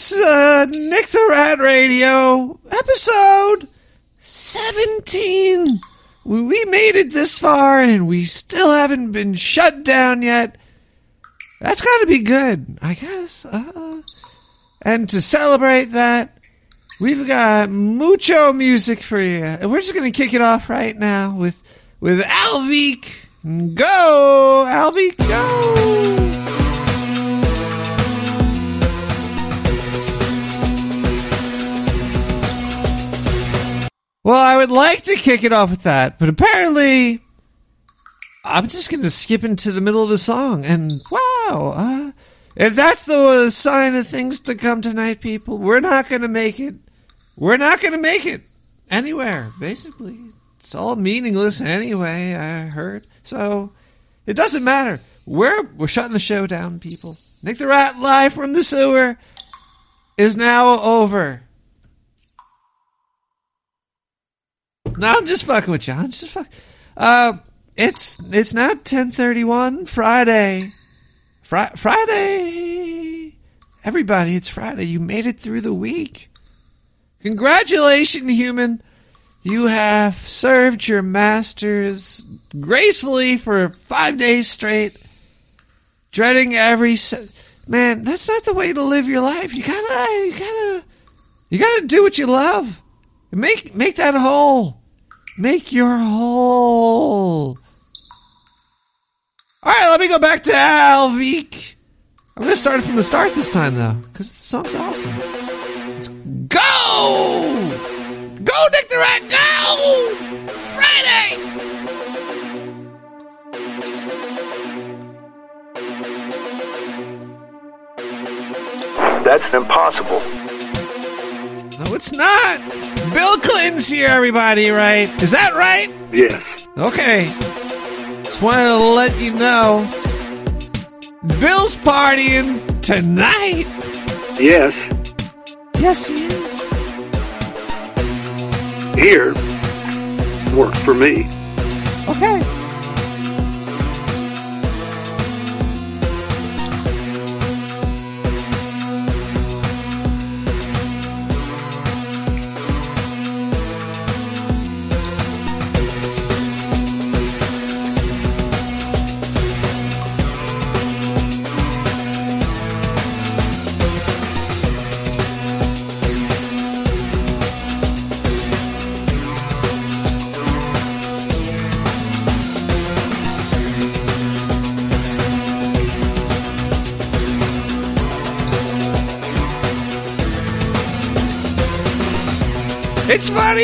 It's uh, Nick the Rat Radio, episode 17. We, made it this far and we still haven't been shut down yet. That's got to be good, I guess. Uh, and to celebrate that, we've got mucho music for you. And we're just going to kick it off right now with, with Alvik. Go, Alvik, go. Well, I would like to kick it off with that, but apparently I'm just going to skip into the middle of the song. And wow, uh, if that's the sign of things to come tonight, people, we're not going to make it. We're not going to make it anywhere, basically. It's all meaningless anyway, I heard. So it doesn't matter. We're, we're shutting the show down, people. Nick the Rat live from the sewer is now over. No, I'm just fucking with you. I'm just fuck. Uh, it's it's now 10:31 Friday. Fri- Friday. Everybody, it's Friday. You made it through the week. Congratulations, human. You have served your masters gracefully for 5 days straight. Dreading every se- Man, that's not the way to live your life. You got to you got to you got to do what you love. Make make that whole. Make your hole. All right, let me go back to Alvik. I'm to start it from the start this time, though, because the song's awesome. Let's go! Go, Nick the Rat, go! Friday! That's impossible. No, it's not. Bill Clinton's here, everybody, right? Is that right? Yes. Okay. Just wanted to let you know. Bill's partying tonight. Yes. Yes, he is. Here works for me. Okay.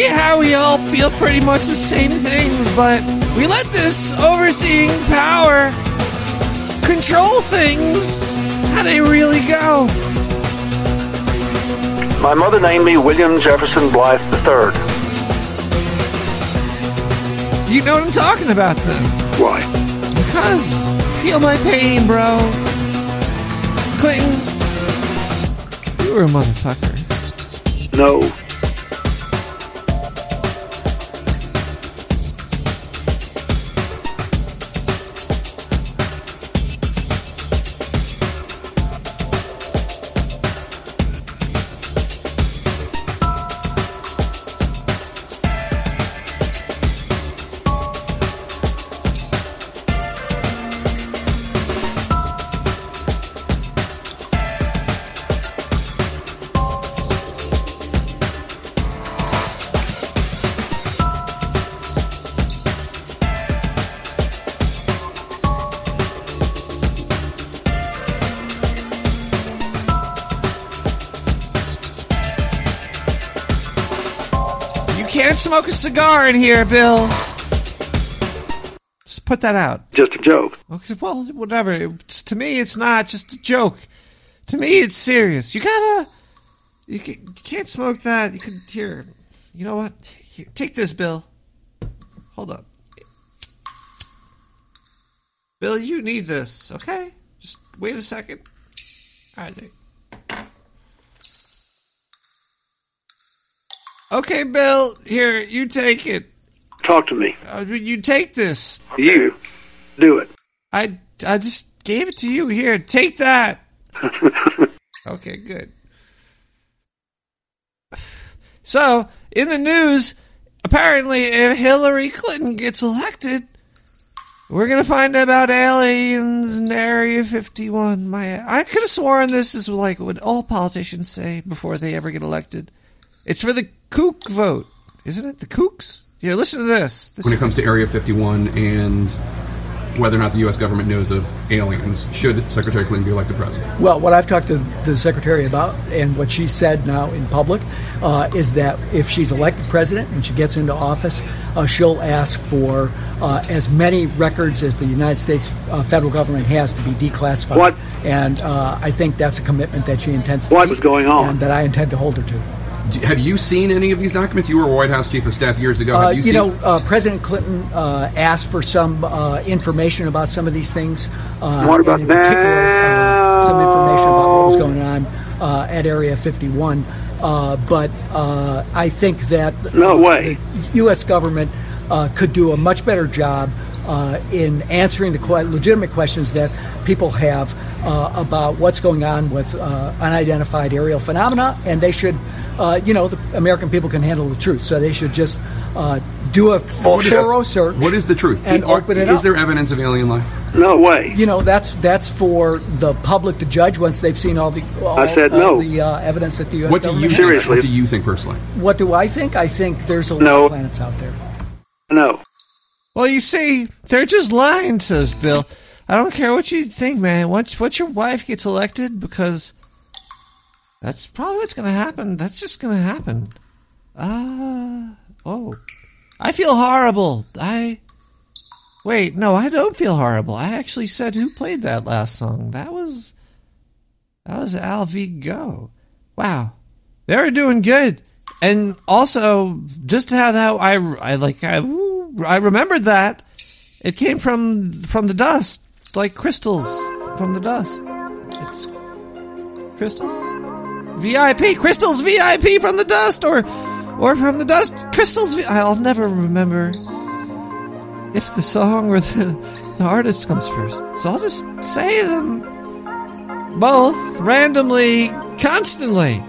How we all feel pretty much the same things, but we let this overseeing power control things how they really go. My mother named me William Jefferson Blythe III. You know what I'm talking about then. Why? Because feel my pain, bro. Clinton, you were a motherfucker. No. Smoke a cigar in here, Bill. Just put that out. Just a joke. Okay, well, whatever. It's, to me, it's not just a joke. To me, it's serious. You gotta. You, can, you can't smoke that. You can here. You know what? Here, take this, Bill. Hold up, Bill. You need this, okay? Just wait a second. All right. There. Okay, Bill. Here, you take it. Talk to me. Uh, you take this. You do it. I I just gave it to you. Here, take that. Okay, good. So, in the news, apparently, if Hillary Clinton gets elected, we're gonna find out about aliens in Area 51. My, I could have sworn this is like what all politicians say before they ever get elected. It's for the kook vote, isn't it? The kooks. Yeah, listen to this. this when it comes to Area 51 and whether or not the U.S. government knows of aliens, should Secretary Clinton be elected president? Well, what I've talked to the secretary about, and what she said now in public, uh, is that if she's elected president and she gets into office, uh, she'll ask for uh, as many records as the United States uh, federal government has to be declassified. What? And uh, I think that's a commitment that she intends to What keep was going on? and that I intend to hold her to. Do- Have you seen any of these documents? You were White House Chief of Staff years ago. Have Uh, you, you seen? know, uh, President Clinton uh, asked for some uh, information about some of these things. Uh, What about and in particular, uh, some information about what was going on uh, at Area 51. Uh, but uh, I think that No uh, way. the U.S. government uh, could do a much better job uh, in answering the que- legitimate questions that people have uh, about what's going on with uh, unidentified aerial phenomena, and they should, uh, you know, the American people can handle the truth, so they should just uh, do a Bullshit. thorough search. what is the truth? And Are- open it Is up. there evidence of alien life? No way. You know, that's that's for the public to judge once they've seen all the all, I said all no. the uh, evidence that the U.S. What do you think? has. Seriously. What do you think personally? What do I think? I think there's a lot No. of planets out there. No. Well, you see, they're just lying, says Bill. I don't care what you think, man. Once once your wife gets elected, because that's probably what's going to happen. That's just going to happen. Ah, oh, I feel horrible. I wait, no, I don't feel horrible. I actually said who played that last song. That was that was Al Go. Wow, they were doing good. And also, just how that I, I like I, ooh, I remembered that it came from from the dust, like crystals from the dust. It's crystals, VIP crystals, VIP from the dust, or or from the dust crystals. I'll never remember if the song or the the artist comes first. So I'll just say them both randomly, constantly.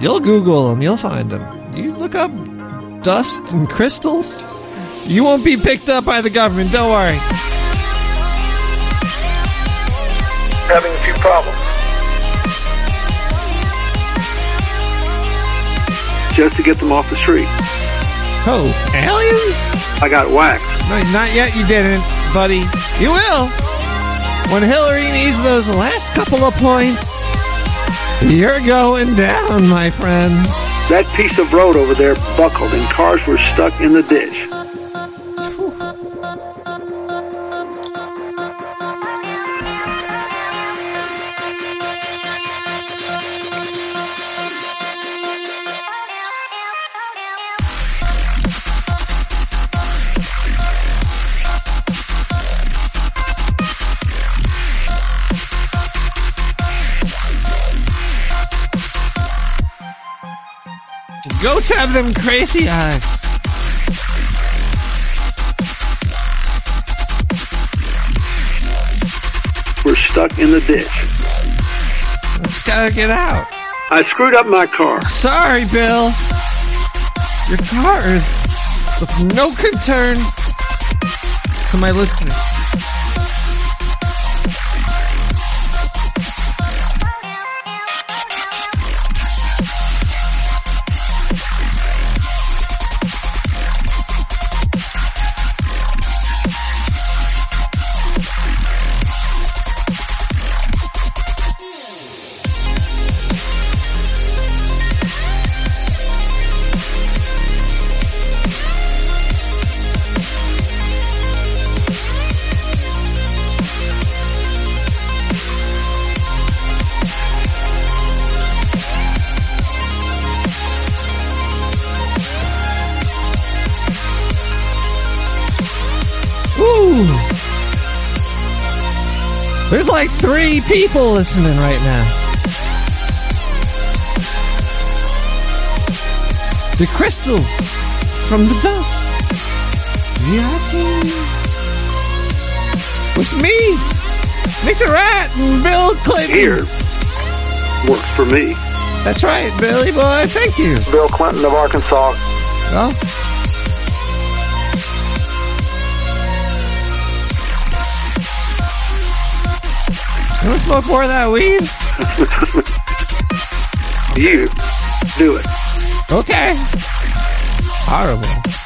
You'll Google them, you'll find them. You look up dust and crystals, you won't be picked up by the government, don't worry. Having a few problems. Just to get them off the street. Oh, aliens? I got whacked. No, not yet, you didn't, buddy. You will. When Hillary needs those last couple of points, you're going down, my friends. That piece of road over there buckled and cars were stuck in the ditch. Goats have them crazy eyes. We're stuck in the ditch. Just gotta get out. I screwed up my car. Sorry, Bill. Your car is of no concern to my listeners. There's like three people listening right now. The crystals from the dust. VIP. With me, Nick the Rat, and Bill Clinton. Here works for me. That's right, Billy boy. Thank you. Bill Clinton of Arkansas. Well, you want smoke more of that weed? You do it. Okay. Horrible.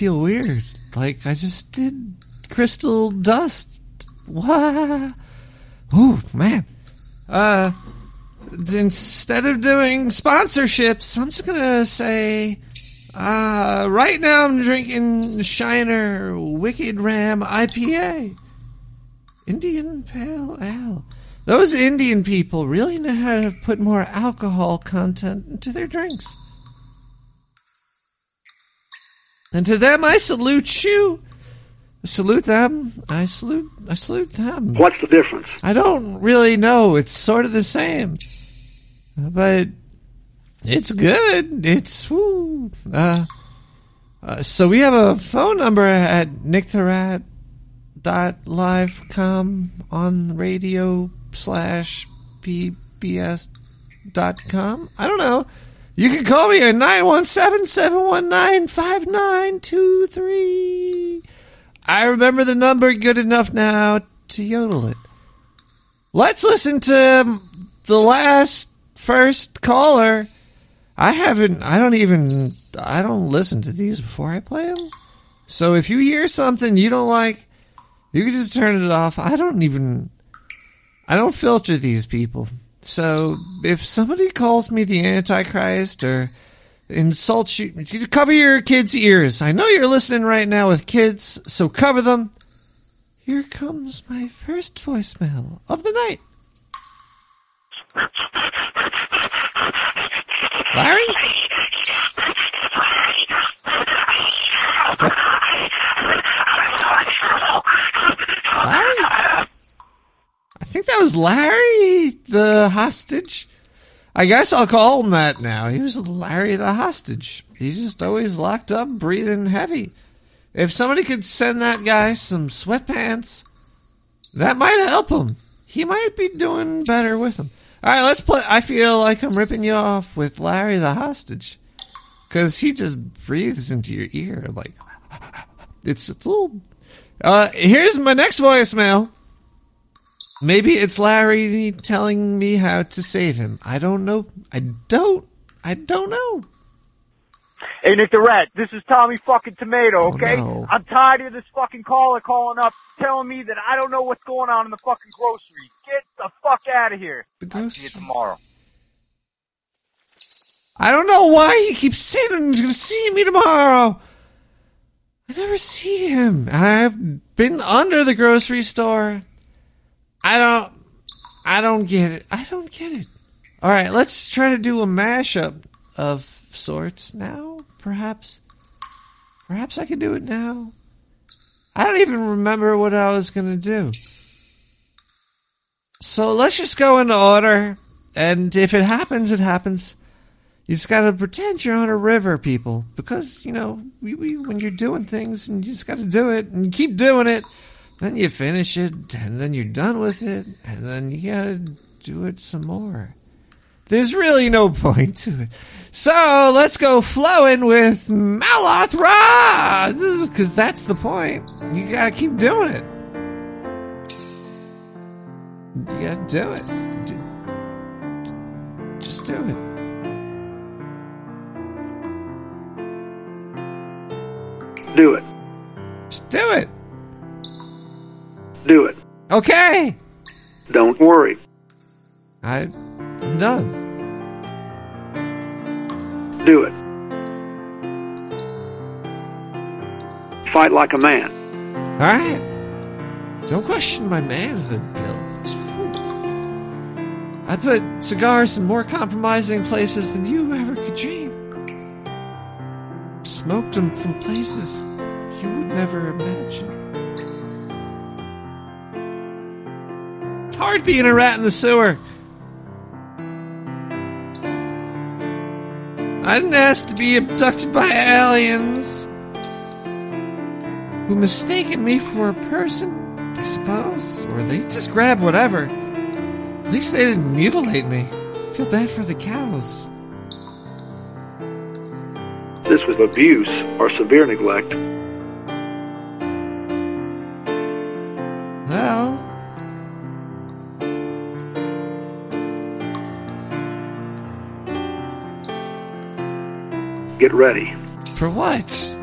Feel weird. Like I just did crystal dust. Wow. Ooh, man. Uh, instead of doing sponsorships, I'm just gonna say, uh, right now I'm drinking Shiner Wicked Ram IPA. Indian Pale Ale. Those Indian people really know how to put more alcohol content into their drinks. And to them, I salute you. Salute them. I salute. I salute them. What's the difference? I don't really know. It's sort of the same, but it's good. It's woo. Uh, uh, so we have a phone number at nicktherat dot livecom on radio slash pbs dot com. I don't know. You can call me at 917-719-5923. I remember the number good enough now to yodel it. Let's listen to um, the last first caller. I haven't I don't even I don't listen to these before I play them. So if you hear something you don't like, you can just turn it off. I don't even I don't filter these people. So if somebody calls me the Antichrist or insults you, cover your kids' ears. I know you're listening right now with kids, so cover them. Here comes my first voicemail of the night. Larry? Larry? Think that was Larry the hostage. I guess I'll call him that now. He was Larry the hostage. He's just always locked up, breathing heavy. If somebody could send that guy some sweatpants, that might help him. He might be doing better with them. All right, let's play. I feel like I'm ripping you off with Larry the hostage because he just breathes into your ear like it's it's a little. Uh, here's my next voicemail. Maybe it's Larry telling me how to save him. I don't know. I don't. I don't know. Hey, Nick the Rat, this is Tommy fucking Tomato, oh, okay? no. I'm tired of this fucking caller calling up telling me that I don't know what's going on in the fucking grocery. Get the fuck out of here. The I'll see you tomorrow. I don't know why he keeps saying he's going to see me tomorrow. I never see him. And I've been under the grocery store. I don't. I don't get it. I don't get it. All right, let's try to do a mashup of sorts now. Perhaps. Perhaps I can do it now. I don't even remember what I was to do. So let's just go in order. And if it happens, it happens. You just gotta pretend you're on a river, people, because you know we, we, when you're doing things, and you just gotta do it, and keep doing it. Then you finish it, and then you're done with it, and then you gotta do it some more. There's really no point to it. So let's go flowing with Maloth Ra, because that's the point. You gotta keep doing it. You gotta do it. Just do it. Do it. Just do it. Do it. Okay. Don't worry. I, I'm done. Do it. Fight like a man. All right. Don't question my manhood, Bill. I put cigars in more compromising places than you ever could dream. Smoked them from places you would never imagine. Hard being a rat in the sewer. I didn't ask to be abducted by aliens who mistaken me for a person, I suppose. Or they just grabbed whatever. At least they didn't mutilate me. I feel bad for the cows. This was abuse or severe neglect. Get ready. for what?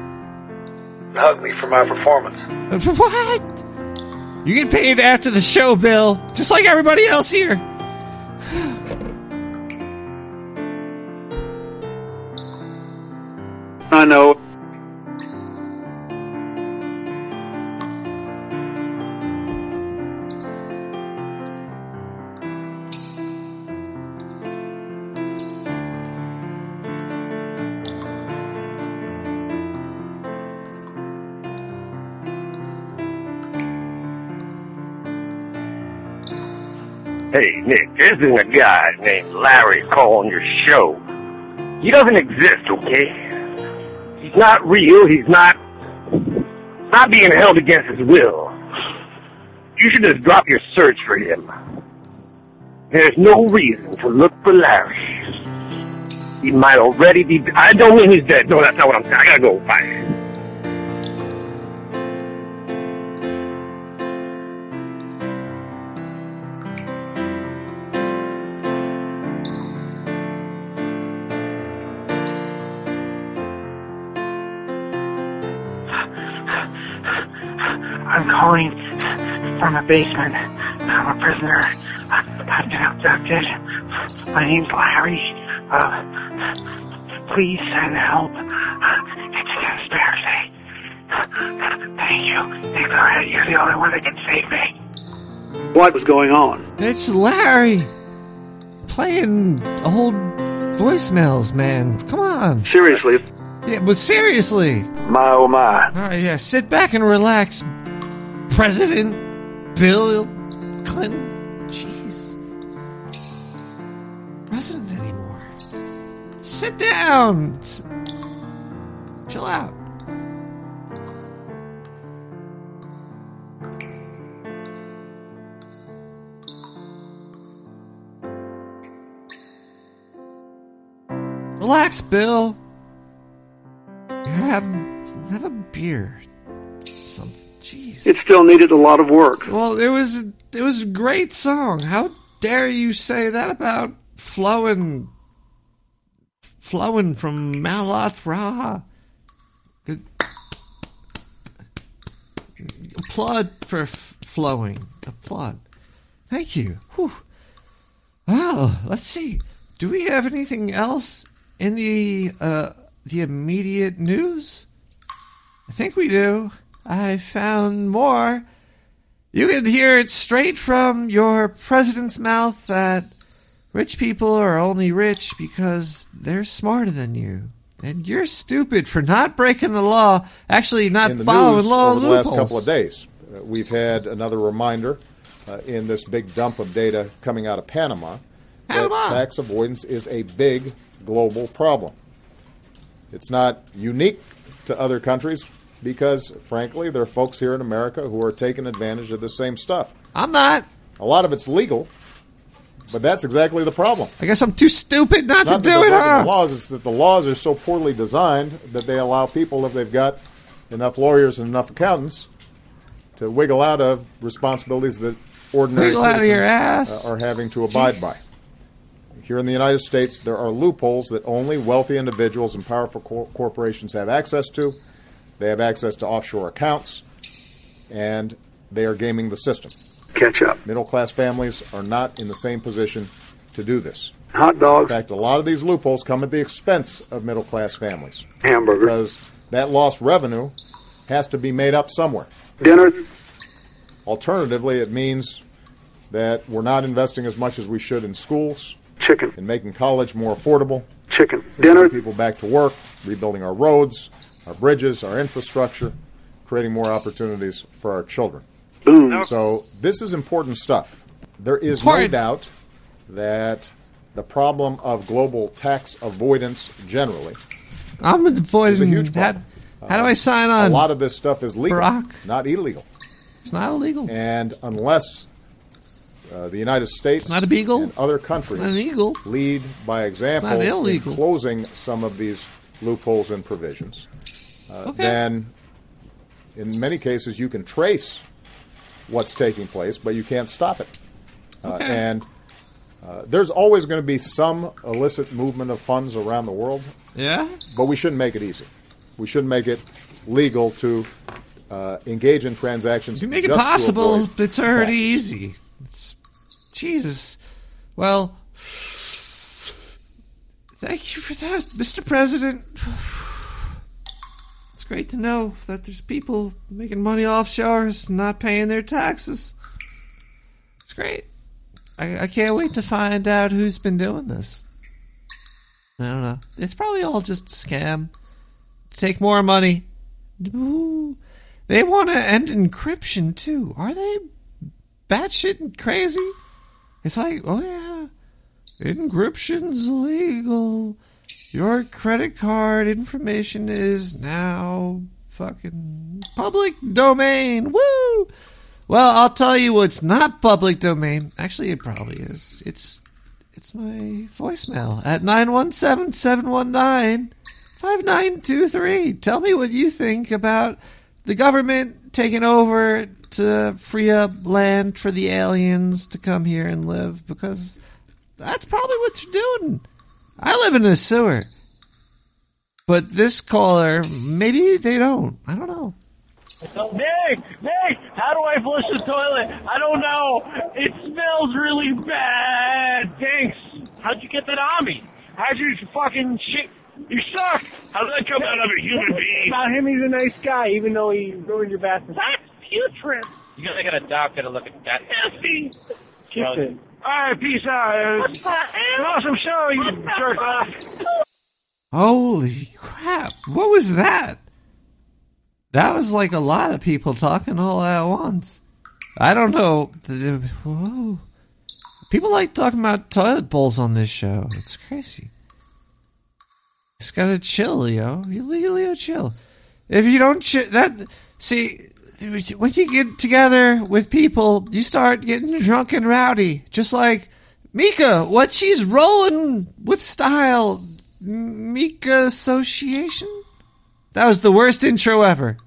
Hug me for my performance. For what? You get paid after the show, Bill, just like everybody else here. I know. Hey, Nick, there's been a guy named Larry calling your show. He doesn't exist, okay? He's not real. He's not not being held against his will. You should just drop your search for him. There's no reason to look for Larry. He might already be. I don't mean he's dead. No, that's not what I'm saying. I gotta go. Bye. Basement. I'm a prisoner. I've been abducted. My name's Larry. Uh, please send help. It's a conspiracy. Thank you. Nick, you're the only one that can save me. What was going on? It's Larry playing old voicemails, man. Come on. Seriously, Yeah, but seriously. my oh my. All right, yeah, sit back and relax, President Bill Clinton. Jeez. President anymore. Sit down. Chill out. Relax, Bill. Have have a beer. It still needed a lot of work. Well, it was it was a great song. How dare you say that about flowing flowing from Malath Ra? Applaud for f- flowing. Applaud. Thank you. Whew. Well, let's see. Do we have anything else in the uh, the immediate news? I think we do. I found more. You can hear it straight from your president's mouth that rich people are only rich because they're smarter than you. And you're stupid for not breaking the law, actually not in the following news law over the last couple of days. Uh, we've had another reminder uh, in this big dump of data coming out of Panama, Panama. that tax avoidance is a big global problem. It's not unique to other countries because, frankly, there are folks here in America who are taking advantage of the same stuff. I'm not. A lot of it's legal, but that's exactly the problem. I guess I'm too stupid not, Not to do it, huh? the laws, it's that the laws are so poorly designed that they allow people, if they've got enough lawyers and enough accountants, to wiggle out of responsibilities that ordinary Wiggle citizens uh, are having to abide Jeez. by. Here in the United States, there are loopholes that only wealthy individuals and powerful cor- corporations have access to. They have access to offshore accounts, and they are gaming the system. Catch up. Middle class families are not in the same position to do this. Hot dogs. In fact, a lot of these loopholes come at the expense of middle class families hamburger, because that lost revenue has to be made up somewhere. dinner, Alternatively, it means that we're not investing as much as we should in schools, chicken, in making college more affordable, chicken, dinner, getting people back to work, rebuilding our roads, our bridges, our infrastructure, creating more opportunities for our children. boom. So this is important stuff. There is no doubt that the problem of global tax avoidance generally I'm avoiding. is a huge how, problem. how do I sign on? a lot of this stuff is legal, Barack. not illegal. it's not illegal. And unless uh, the United States not a beagle. and other countries not an eagle. lead by example not in closing some of these loopholes and provisions, uh, Okay. then in many cases you can trace what's taking place, but you can't stop it. Uh, Okay. and uh, there's always going to be some illicit movement of funds around the world, Yeah. but we shouldn't make it easy. We shouldn't make it legal to uh, engage in transactions. You make it to possible, it's already tax. easy. It's, Jesus. Well, thank you for that, Mr. President. Great to know that there's people making money offshores, and not paying their taxes. It's great. I, I can't wait to find out who's been doing this. I don't know. It's probably all just scam. Take more money. Ooh. They want to end encryption too. Are they batshit crazy? It's like, oh yeah, encryption's illegal. Your credit card information is now fucking public domain. Woo! Well, I'll tell you what's not public domain. Actually, it probably is. It's it's my voicemail at 917-719-5923. Tell me what you think about the government taking over to free up land for the aliens to come here and live because that's probably what you're doing. I live in a sewer. But this caller, maybe they don't. I don't know. Nick, Nick, how do I flush the toilet? I don't know. It smells really bad. Thanks. How'd you get that on me? How'd you fucking shit? You suck. How did that come out of a human being? About him, he's a nice guy, even though he ruined your bathroom. That's putrid. You gotta get a doctor to look at that. Nasty. Kiss it. All right, peace out. Awesome show, you jerk off. Holy crap. What was that? That was like a lot of people talking all at once. I don't know. Whoa. People like talking about toilet bowls on this show. It's crazy. Just gotta chill, Leo. You Leo, chill. If you don't chill, that see when you get together with people, you start getting drunk and rowdy. Just like Mika, what she's rolling with style. Mika Association. That was the worst intro ever.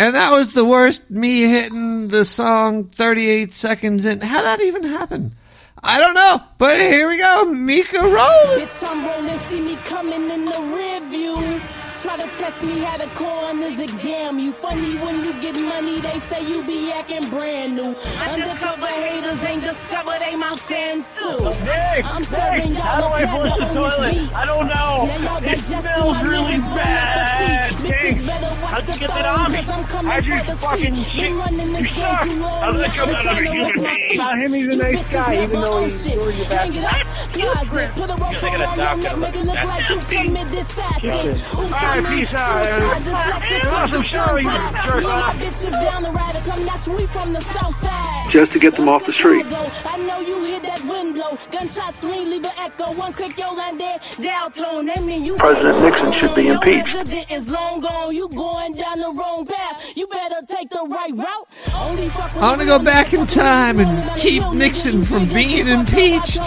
And that was the worst me hitting the song 38 seconds in. How that even happen? I don't know, but here we go. Mika roll. Bitch, I'm rolling, see me coming in the rear view. Try to test me, had a coroner's exam. You funny when you get money, they say you be acting brand new. Undercover haters ain't discovered they my fans too. Nick, I'm Nick, serving how do y'all I a flush the toilet? beat. I don't know. Now y'all It smells really bad. empathy. Bitches Thanks. better watch How'd the you get that on me? 'cause I'm coming How'd you for the fucking seat. shit? Been running You game suck. too long. How did that come Bitch, out of I a human my being? feet. About him, he's a nice guy, even though own he shit. ruined your Hang it closet, put a rope gotta get a around your neck, make it look look like you committed assassin. Ooh, All right, peace out. Awesome show, you jerk Me and my off. bitches down the ride, come naturally from the south side. Just to get them off the street. I know you hit that window. Gunshots ring, leave an echo. One click, your line there. Down tone, that mean you. President Nixon should be Your impeached. resident is long gone. You going down the wrong path. You better take the right route. I want to go back in time and keep Nixon from being impeached.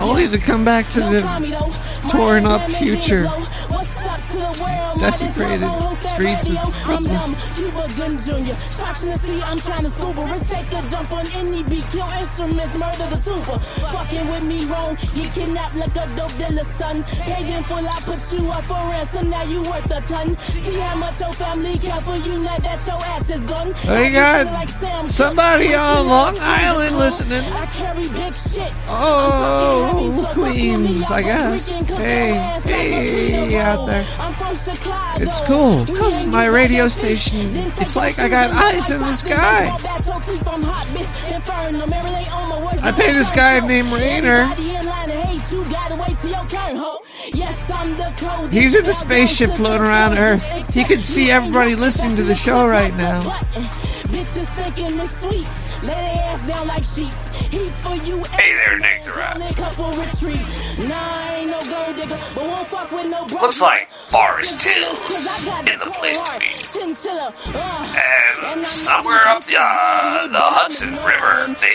Only to come back to the torn up future, desecrated streets of Brooklyn. Cuba Gooding Jr. Watching to see I'm trying to scuba. Risk take a jump on any beat. Kill instruments, murder the tuba. Fucking with me wrong. Get kidnapped like a dope dealer, son. Paid in full, I put you up for ransom. Now you worth a ton. See how much your family care for you now that your ass is gone. We got somebody on Long Island listening. I carry big shit. Oh, Queens, I guess. Hey, hey, out there. It's cool, because my radio station, it's like I got eyes in the sky. I pay this guy named Rainer. He's in a spaceship floating around Earth. He could see everybody listening to the show right now. Bitches thinking it's sweet. Lay their ass down like sheets. Heat for you. Hey there, Nick the Rat. Couple retreat. Nah, I ain't no gold digger, but won't fuck with no bro. Looks like Forest Hills in the place to be. Uh, And somewhere up the, uh, the Hudson River, the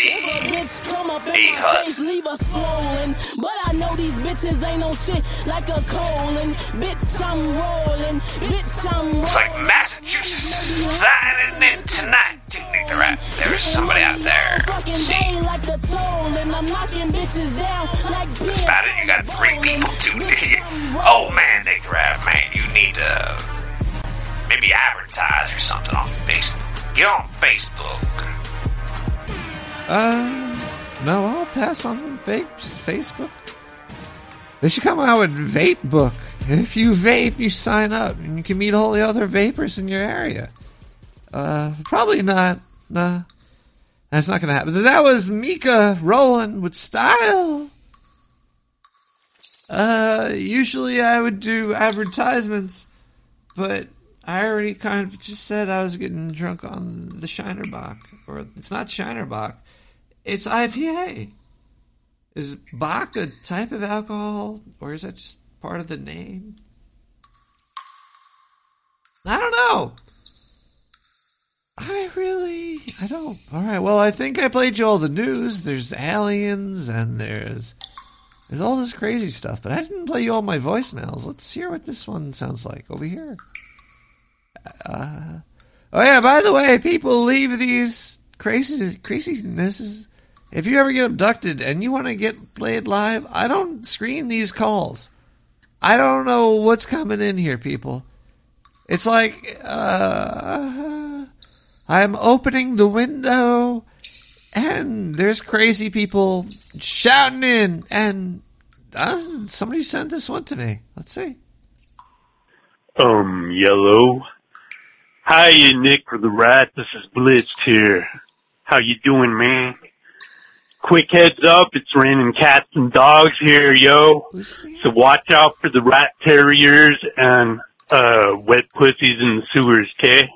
Hey, Hudson. Leave us swollen, but I know these bitches ain't no shit like a colon. Bitch, I'm rolling. Bitch, I'm rolling. Looks like Massachusetts is signing in tonight. to Nick the Rat. There's somebody out there. Fucking See, brain like the toll, and I'm knocking bitches down like that's about it. You got three people tuned in. Oh man, Nick the man, you need to maybe advertise or something on Facebook. Get on Facebook. Uh, no, I'll pass on fake Facebook. They should come out with Vape Book. If you vape, you sign up, and you can meet all the other vapors in your area. Uh, probably not. Nah, that's not gonna happen. That was Mika rolling with style. Uh, usually I would do advertisements, but I already kind of just said I was getting drunk on the Shiner Bock, or it's not Shiner Bock, it's IPA. Is Bock a type of alcohol, or is that just part of the name? I don't know. I really, I don't. All right, well, I think I played you all the news. There's aliens and there's there's all this crazy stuff, but I didn't play you all my voicemails. Let's hear what this one sounds like over here. Uh, oh yeah, by the way, people leave these crazy crazinesses. If you ever get abducted and you want to get played live, I don't screen these calls. I don't know what's coming in here, people. It's like uh, I'm opening the window and there's crazy people shouting in, and uh, somebody sent this one to me. Let's see. Um, yellow. Hi, Nick for the rat. This is Blitz here. How you doing, man? Quick heads up, it's raining cats and dogs here, yo. So watch out for the rat terriers and uh wet pussies in the sewers, okay?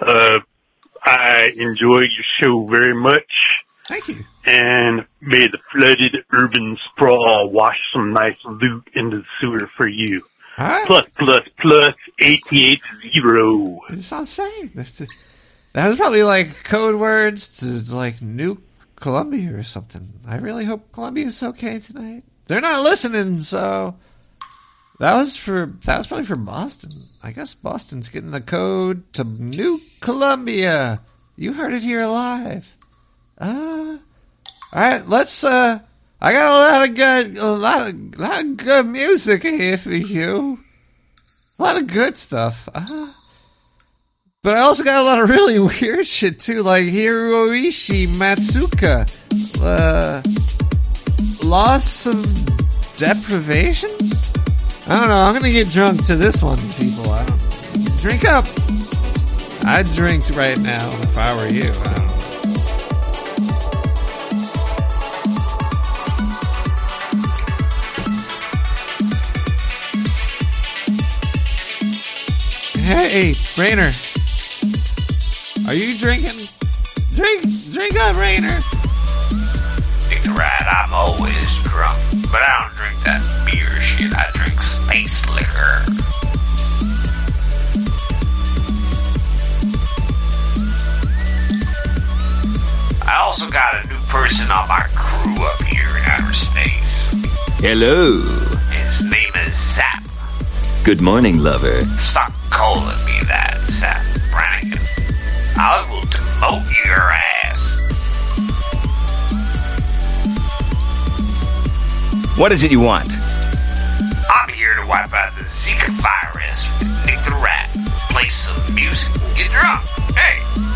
Uh, I enjoy your show very much. Thank you. And may the flooded urban sprawl wash some nice loot into the sewer for you. Alright. Plus, plus, plus, 88 zero. That's what I'm saying. That was probably like code words to like nuke Columbia or something. I really hope Columbia's okay tonight. They're not listening, so that was for that was probably for Boston. I guess Boston's getting the code to New Columbia. You heard it here live. Uh, all right, let's. Uh, I got a lot of good, a lot of, lot of good music here for you. A lot of good stuff. Uh, but I also got a lot of really weird shit too, like Hiroishi Matsuka. Uh, loss of deprivation? I don't know. I'm gonna get drunk to this one, people. I don't drink up. I'd drink right now if I were you. I. Hey, Rainer. Are you drinking? Drink, drink up, Rainer. The Rat, I'm always drunk, but I don't drink that beer shit. I drink space. I also got a new person on my crew up here in outer space. Hello. His name is Zapp. Good morning, lover. Stop calling me that, Zapp Brannigan. I will demote your ass. What is it you want? Wipe out the Zika virus with Nick the Rat. Play some music get drunk. Hey!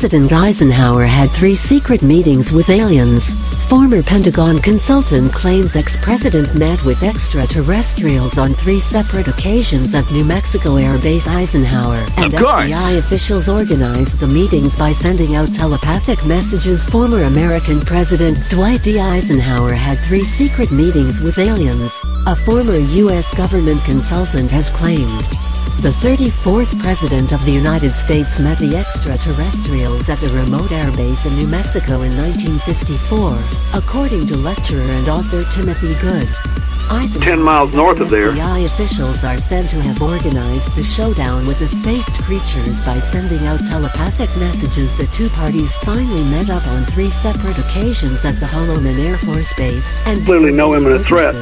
President Eisenhower had three secret meetings with aliens. Former Pentagon consultant claims ex-president met with extraterrestrials on three separate occasions at New Mexico Air Base Eisenhower. And Of course. FBI officials organized the meetings by sending out telepathic messages. Former American President Dwight D. Eisenhower had three secret meetings with aliens, a former U.S. government consultant has claimed. The 34th President of the United States met the extraterrestrials at a remote airbase in New Mexico in 1954, according to lecturer and author Timothy Good. Eisenhower 10 miles north of there. FBI officials are said to have organized the showdown with the spaced creatures by sending out telepathic messages. The two parties finally met up on three separate occasions at the Holloman Air Force Base and Clearly no imminent threat.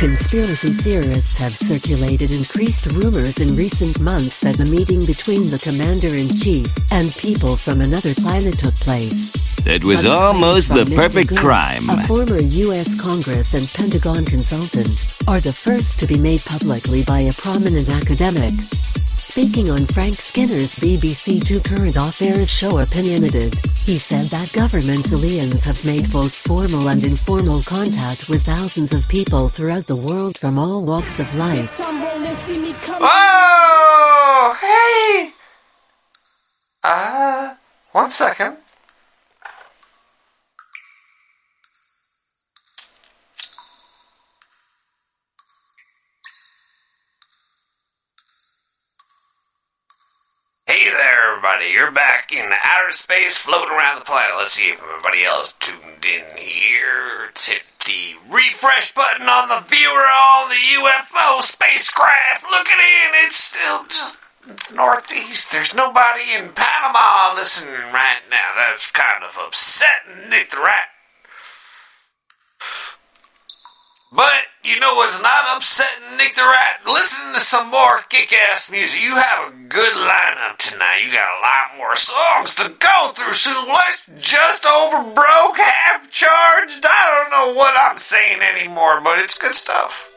Conspiracy theorists have circulated increased rumors in recent months that the meeting between the commander-in-chief and people from another planet took place. That was almost the perfect crime. A former U.S. Congress and Pentagon consultant are the first to be made publicly by a prominent academic. Speaking on Frank Skinner's BBC Two Current Affairs show Opinionated, he said that government aliens have made both formal and informal contact with thousands of people throughout the world from all walks of life. Oh, hey! Uh, one second. Hey there, everybody. You're back in outer space, floating around the planet. Let's see if everybody else tuned in here. Let's hit the refresh button on the viewer on the UFO spacecraft. Looking in, it's still just northeast. There's nobody in Panama listening right now. That's kind of upsetting, Nick the Rat. But you know what's not upsetting Nick the Rat? Listening to some more kick ass music. You have a good lineup tonight. You got a lot more songs to go through, so let's just over broke, half charged. I don't know what I'm saying anymore, but it's good stuff.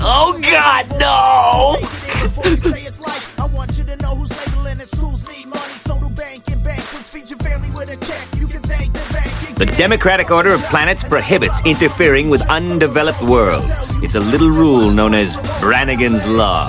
Oh, schools need money, so do bank and banquets. Feed your family with a check. You can thank the bank. The Democratic Order of Planets prohibits interfering with undeveloped worlds. It's a little rule known as Brannigan's Law.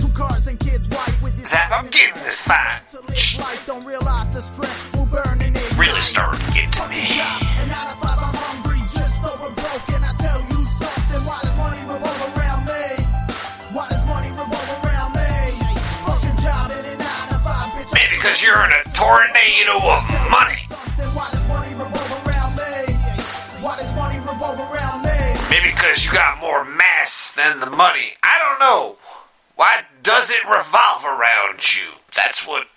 you're in a tornado of money. Maybe because you got more mass than the money. I don't know. Why does it revolve around you? That's what.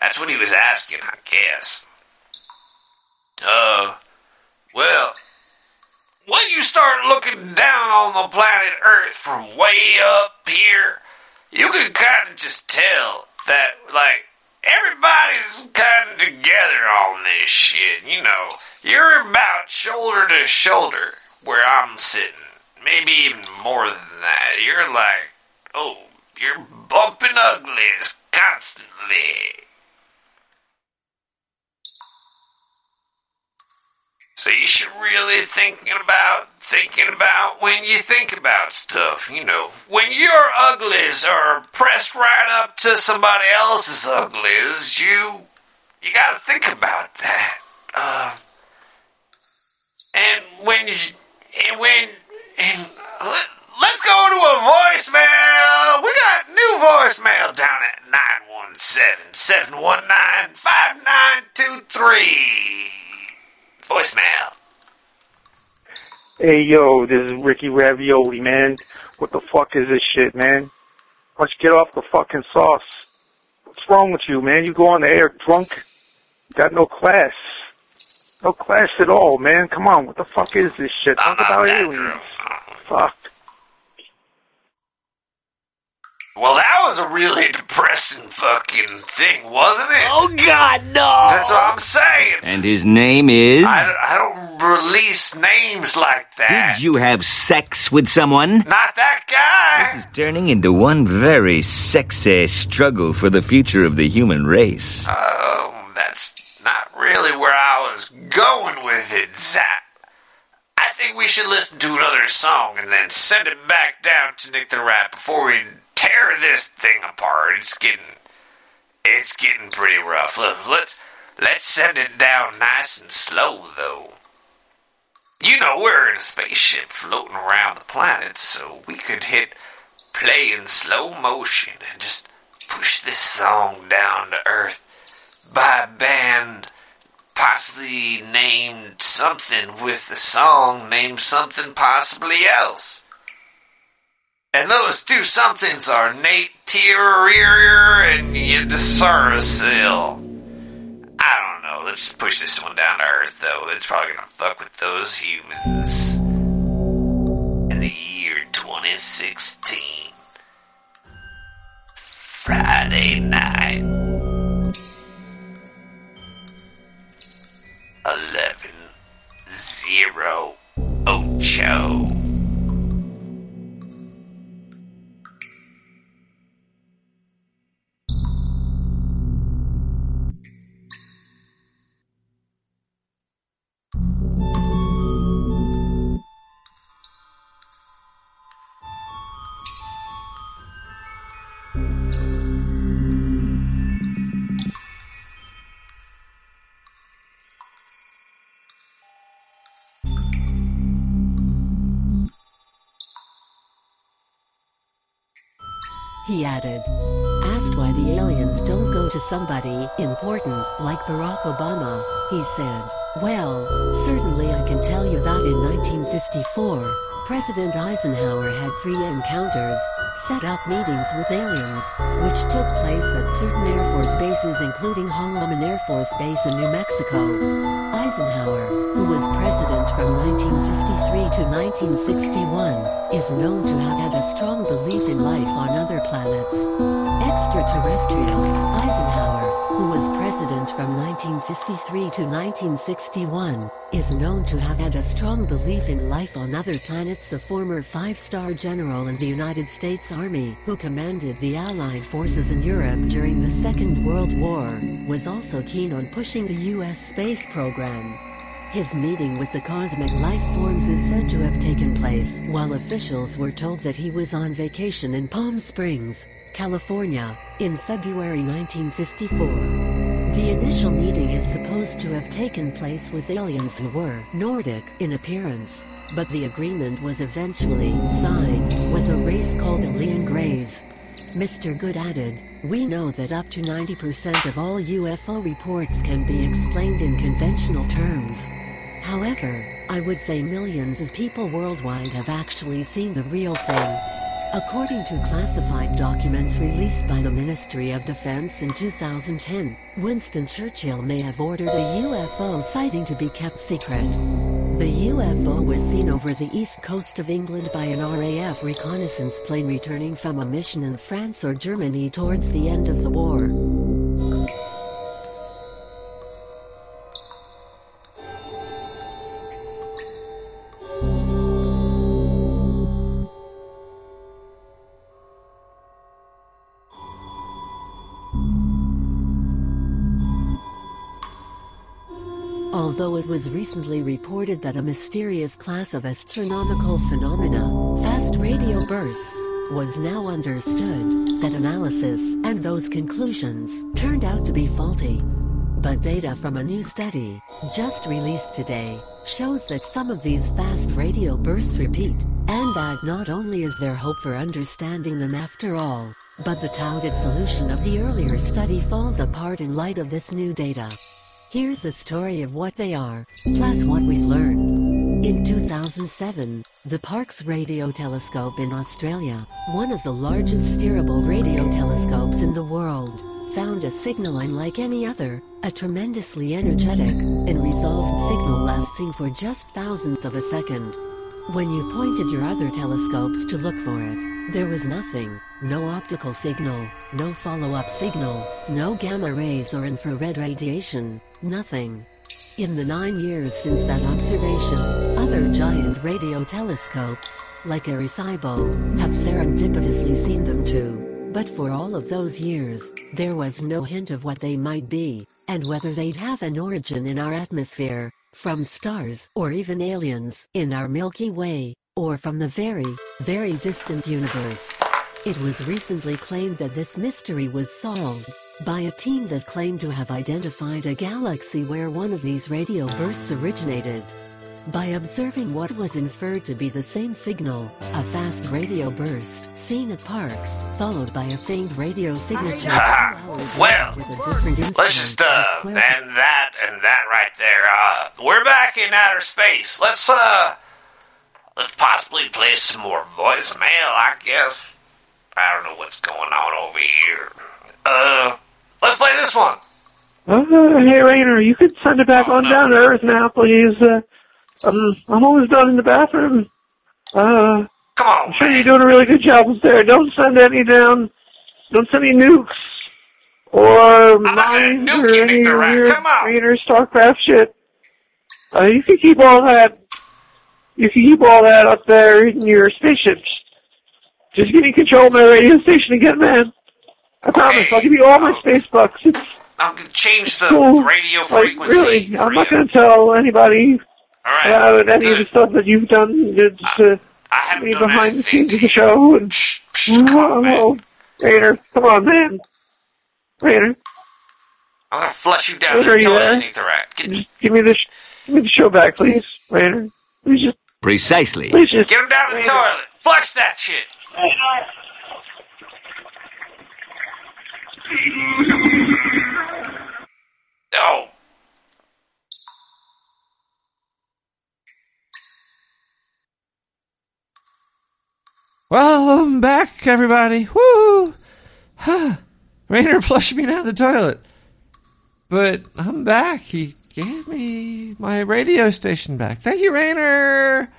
That's what he was asking, I guess. Uh, well, when you start looking down on the planet Earth from way up here, you can kind of just tell that, like, everybody's kind of together on this shit. You know, you're about shoulder to shoulder where I'm sitting. Maybe even more than that. You're like, oh, you're bumping uglies constantly. So you should really thinking about thinking about when you think about stuff. You know, when your uglies are pressed right up to somebody else's uglies, you you got to think about that. Uh, and when you and when and let, let's go to a voicemail. We got new voicemail down at 917-719-5923. Voicemail. Hey yo, this is Ricky Ravioli, man. What the fuck is this shit, man? Why don't you get off the fucking sauce? What's wrong with you, man? You go on the air drunk? You got no class. No class at all, man. Come on, what the fuck is this shit? Talk about aliens. Fuck. Well, that was a really depressing fucking thing, wasn't it? Oh, God, no! That's what I'm saying. And his name is? I, I don't release names like that. Did you have sex with someone? Not that guy. This is turning into one very sexy struggle for the future of the human race. Oh, that's not really where I was going with it, Zach. I think we should listen to another song and then send it back down to Nick the Rat before we tear this thing apart. It's getting, it's getting pretty rough. Let- Let's let's send it down nice and slow, though. You know we're in a spaceship floating around the planet, so we could hit play in slow motion and just push this song down to earth by a band possibly named something with the song named something possibly else. And those two somethings are Nate Terrier and Yudisarasil. I don't know. Let's push this one down to earth, though. It's probably gonna fuck with those humans. In the year 2016. Friday night. 11 0 Ocho. Added, Asked why the aliens don't go to somebody important like Barack Obama, he said, Well, certainly I can tell you that in 1954, President Eisenhower had three encounters, set up meetings with aliens, which took place at certain Air Force bases including Holloman Air Force Base in New Mexico. Eisenhower, who was president from 1953 to 1961, is known to have had a strong belief in life on other planets. Extraterrestrial, Eisenhower, who was president from 1953 to 1961, is known to have had a strong belief in life on other planets. The former five-star general in the United States Army, who commanded the Allied forces in Europe during the Second World War, was also keen on pushing the U.S. space program. His meeting with the cosmic life forms is said to have taken place while officials were told that he was on vacation in Palm Springs, California, in February 1954. The initial meeting is supposed to have taken place with aliens who were Nordic in appearance, but the agreement was eventually signed with a race called Alien Greys. Mr. Good added, We know that up to 90% of all UFO reports can be explained in conventional terms. However, I would say millions of people worldwide have actually seen the real thing. According to classified documents released by the Ministry of Defense in 2010, Winston Churchill may have ordered a UFO sighting to be kept secret. The UFO was seen over the east coast of England by an RAF reconnaissance plane returning from a mission in France or Germany towards the end of the war. Was recently reported that a mysterious class of astronomical phenomena, fast radio bursts, was now understood, that analysis and those conclusions turned out to be faulty. But data from a new study, just released today, shows that some of these fast radio bursts repeat, and that not only is there hope for understanding them after all, but the touted solution of the earlier study falls apart in light of this new data. Here's the story of what they are, plus what we've learned. In 2007, the Parkes Radio Telescope in Australia, one of the largest steerable radio telescopes in the world, found a signal unlike any other, a tremendously energetic and resolved signal lasting for just thousandths of a second. When you pointed your other telescopes to look for it, there was nothing. No optical signal, no follow-up signal, no gamma rays or infrared radiation, nothing. In the nine years since that observation, other giant radio telescopes, like Arecibo, have serendipitously seen them too. But for all of those years, there was no hint of what they might be, and whether they'd have an origin in our atmosphere, from stars or even aliens in our Milky Way, or from the very, very distant universe. It was recently claimed that this mystery was solved by a team that claimed to have identified a galaxy where one of these radio bursts originated. By observing what was inferred to be the same signal, a fast radio burst, seen at Parkes, followed by a faint radio signature. Well, later with a different instrument, Let's just uh and that and that right there. Uh, we're back in outer space. Let's uh, let's possibly play some more voicemail. I guess. I don't know what's going on over here. Uh, let's play this one. Uh, hey, Rainer, you could send it back on down to Earth now, please. Uh, um, I'm almost done in the bathroom. Uh, Come on, I'm sure you're doing a really good job up there. Don't send any down. Don't send any nukes or mines or any weird Rainer StarCraft shit. Uh, you can keep all that. You can keep all that up there in your spaceships. Just give me control of my radio station again, man. I promise. I'll give you all my space bucks. It's I'm gonna change the radio Like, frequency. really, for I'm not going to tell anybody All right. about any of the stuff that you've done. It's uh, me behind the scenes of the show. And, oh, Rainer, come on, man. Rainer, I'm gonna flush you down are you there? Get, give me the sh- give me the show back, please, Rainer. Please just Precisely. please just get him down the Rainer. toilet. Flush that shit. Oh. Well, I'm back, everybody. Woo! Rainer flushed me down the toilet. But I'm back. He gave me my radio station back. Thank you, Rainer!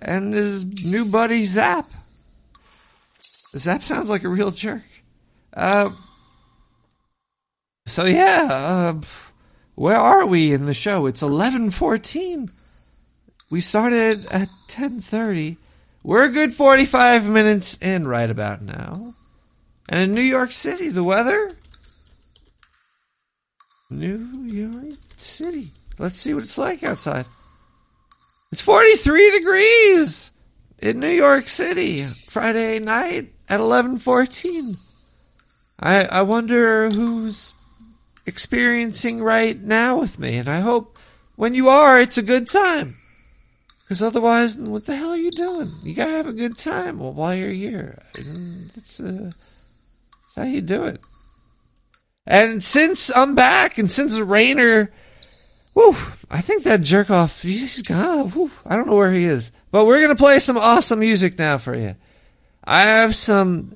And his new buddy, Zapp. Zapp sounds like a real jerk. Uh, so, yeah, uh, where are we in the show? It's 1114. We started at 1030. We're a good 45 minutes in right about now. And in New York City, the weather? New York City. Let's see what it's like outside. It's 43 degrees in New York City Friday night at 11:14. I I wonder who's experiencing right now with me and I hope when you are it's a good time. Because otherwise, what the hell are you doing? You gotta have a good time while you're here. That's, uh, that's how you do it. And since I'm back, and since Rainer, whew, I think that jerk off, he's gone. I don't know where he is. But we're gonna play some awesome music now for you. I have some.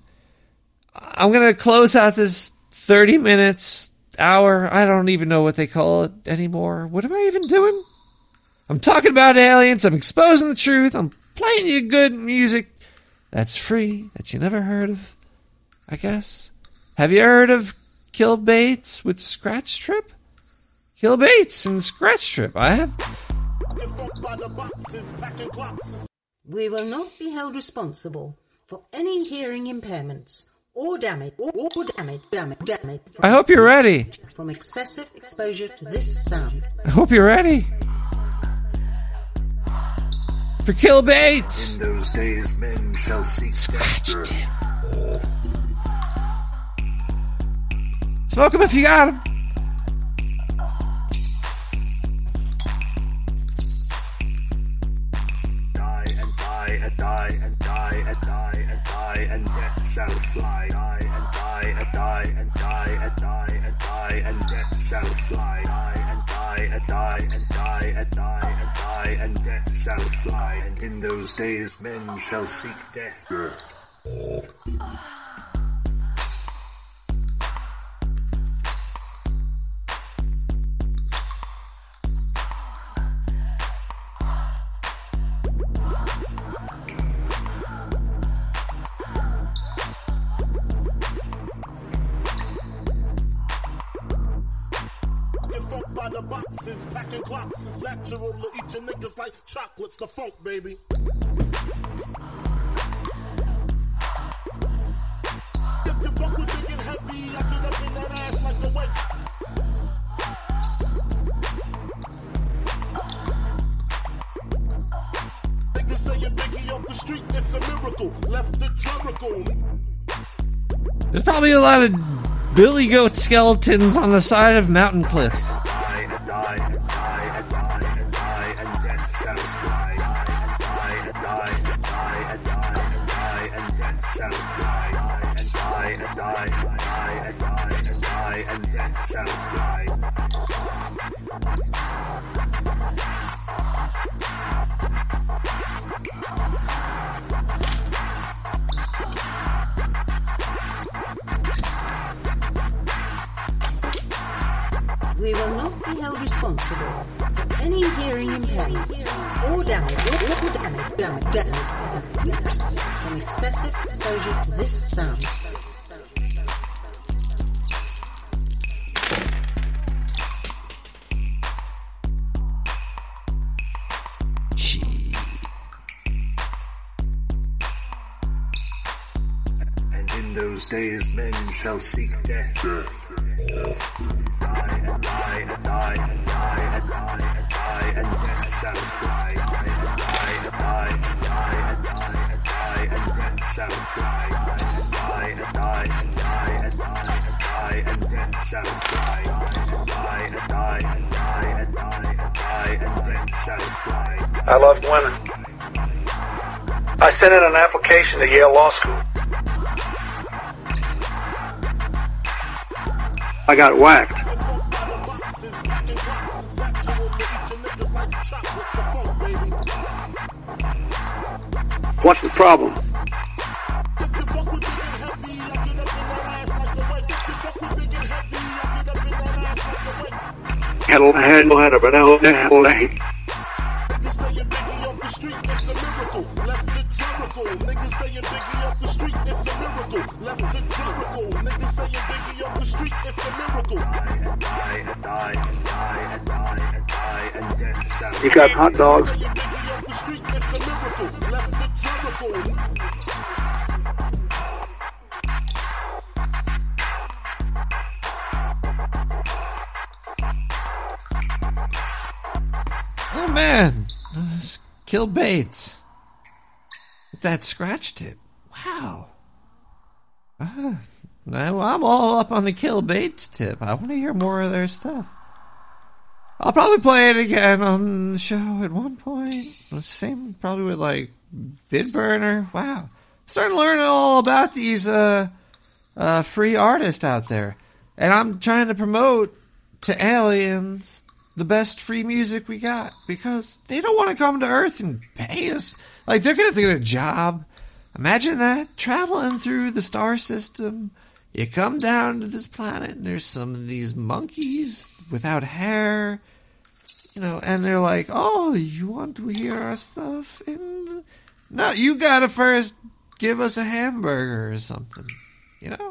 I'm gonna close out this 30 minutes, hour. I don't even know what they call it anymore. What am I even doing? I'm talking about aliens. I'm exposing the truth. I'm playing you good music that's free that you never heard of. I guess. Have you heard of Kill Bates with Scratch Trip? Kill Bates and Scratch Trip. I have. We will not be held responsible for any hearing impairments or damage or, or damage damage damage. From, I hope you're ready. From excessive exposure to this sound. I hope you're ready. For Kill Bates. In those days, men shall seek Scratch death. Tip. Smoke him if you got him. Die and die and die and die and die and death shall fly. Die and die and die and die and die and die and death shall fly. Die and die and die and die and die and die and death shall fly. And in those days men shall seek death. Get packing boxes, natural to eat your niggas like chocolates, the funk, baby. If with big and heavy, I that ass like weight. Niggas saying Biggie off the street, it's a miracle. Left the. There's probably a lot of billy goat skeletons on the side of mountain cliffs. I got whacked. What's the problem? Hello, hello, hello, hello, hello. You got hot dogs? Oh man, Let's Kill Bates. That scratch tip. Wow. Now I'm all up on the Kill Bates tip. I want to hear more of their stuff. I'll probably play it again on the show at one point. Same probably with like Bid Burner. Wow. I'm starting to learn all about these uh, uh, free artists out there. And I'm trying to promote to aliens the best free music we got because they don't want to come to Earth and pay us. Like, they're going to get a job. Imagine that traveling through the star system. You come down to this planet, and there's some of these monkeys without hair. you know, and they're like, "Oh, you want to hear our stuff?" And no, you gotta first give us a hamburger or something, you know,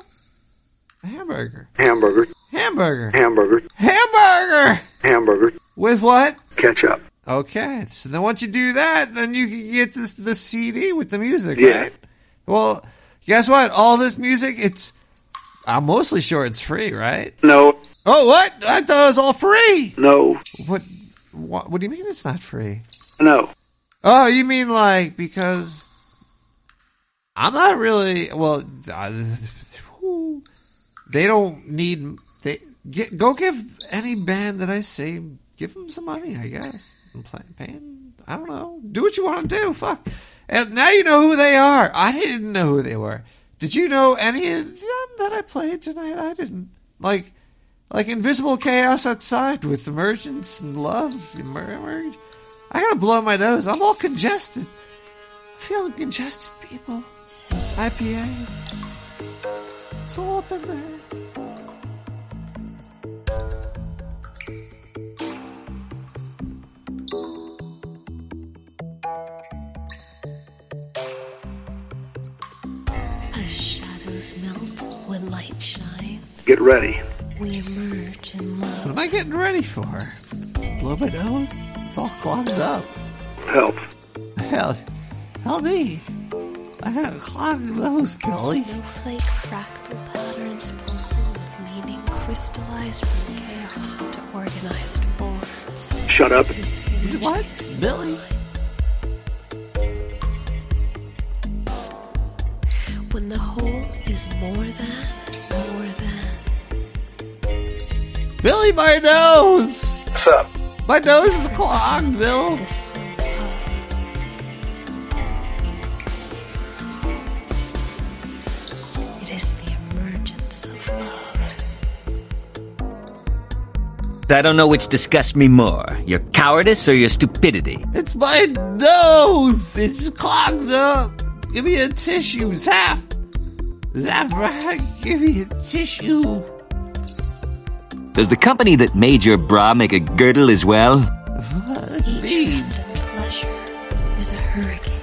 a hamburger, Hamburger. hamburger, Hamburger. hamburger Hamburger. with what? Ketchup. Okay, so then once you do that, then you can get this the CD with the music, Yeah. right? Well, guess what? All this music, it's I'm mostly sure it's free, right? No. Oh, what? I thought it was all free. No. What? What, what do you mean it's not free? No. Oh, you mean like because I'm not really well. Uh, they don't need they get go give any band that I say give them some money. I guess I'm play, paying. I don't know. Do what you want to do. Fuck. And now you know who they are. I didn't know who they were. Did you know any of them that I played tonight? I didn't. Like, like Invisible Chaos Outside with Emergence and Love. Emer- emerge. I gotta blow my nose. I'm all congested. I'm feeling congested, people. This IPA. It's all up in there. As shadows melt when light shines, Get ready. We emerge in love. What am I getting ready for? Blow my nose? It's all clogged up. Help. Hell, help me. I got a clogged nose, Billy. Snowflake fractal patterns pulsing with meaning crystallized from chaos into organized forms. Shut up. What? Billy? When the whole is more than, more than. Billy, my nose! What's up? My nose is clogged, Bill. It is the emergence of love. I don't know which disgusts me more your cowardice or your stupidity. It's my nose! It's clogged up! Give me a tissue, Zapp! Zapp, right? Give me a tissue! Does the company that made your bra make a girdle as well? That's mean. Pleasure is a hurricane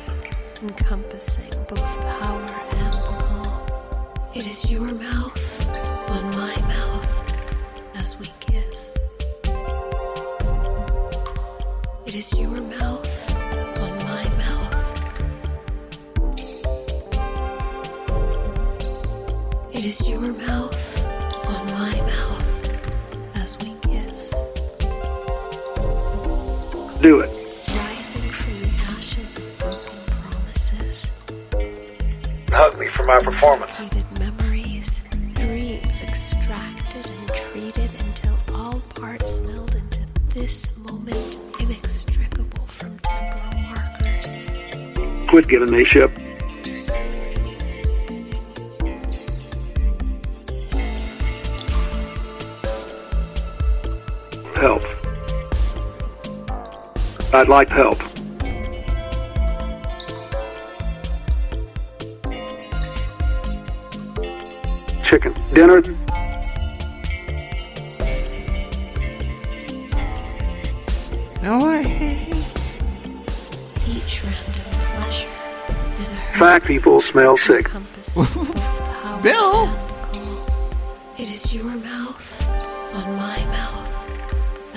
encompassing both power and calm. It is your mouth on my mouth as we kiss. It is your mouth on my mouth. It is your mouth for my performance. faded memories, dreams extracted and treated until all parts meld into this moment inextricable from temporal markers. Quit giving me shit. Help. I'd like help. People smell sick. Bill! It is your mouth on my mouth.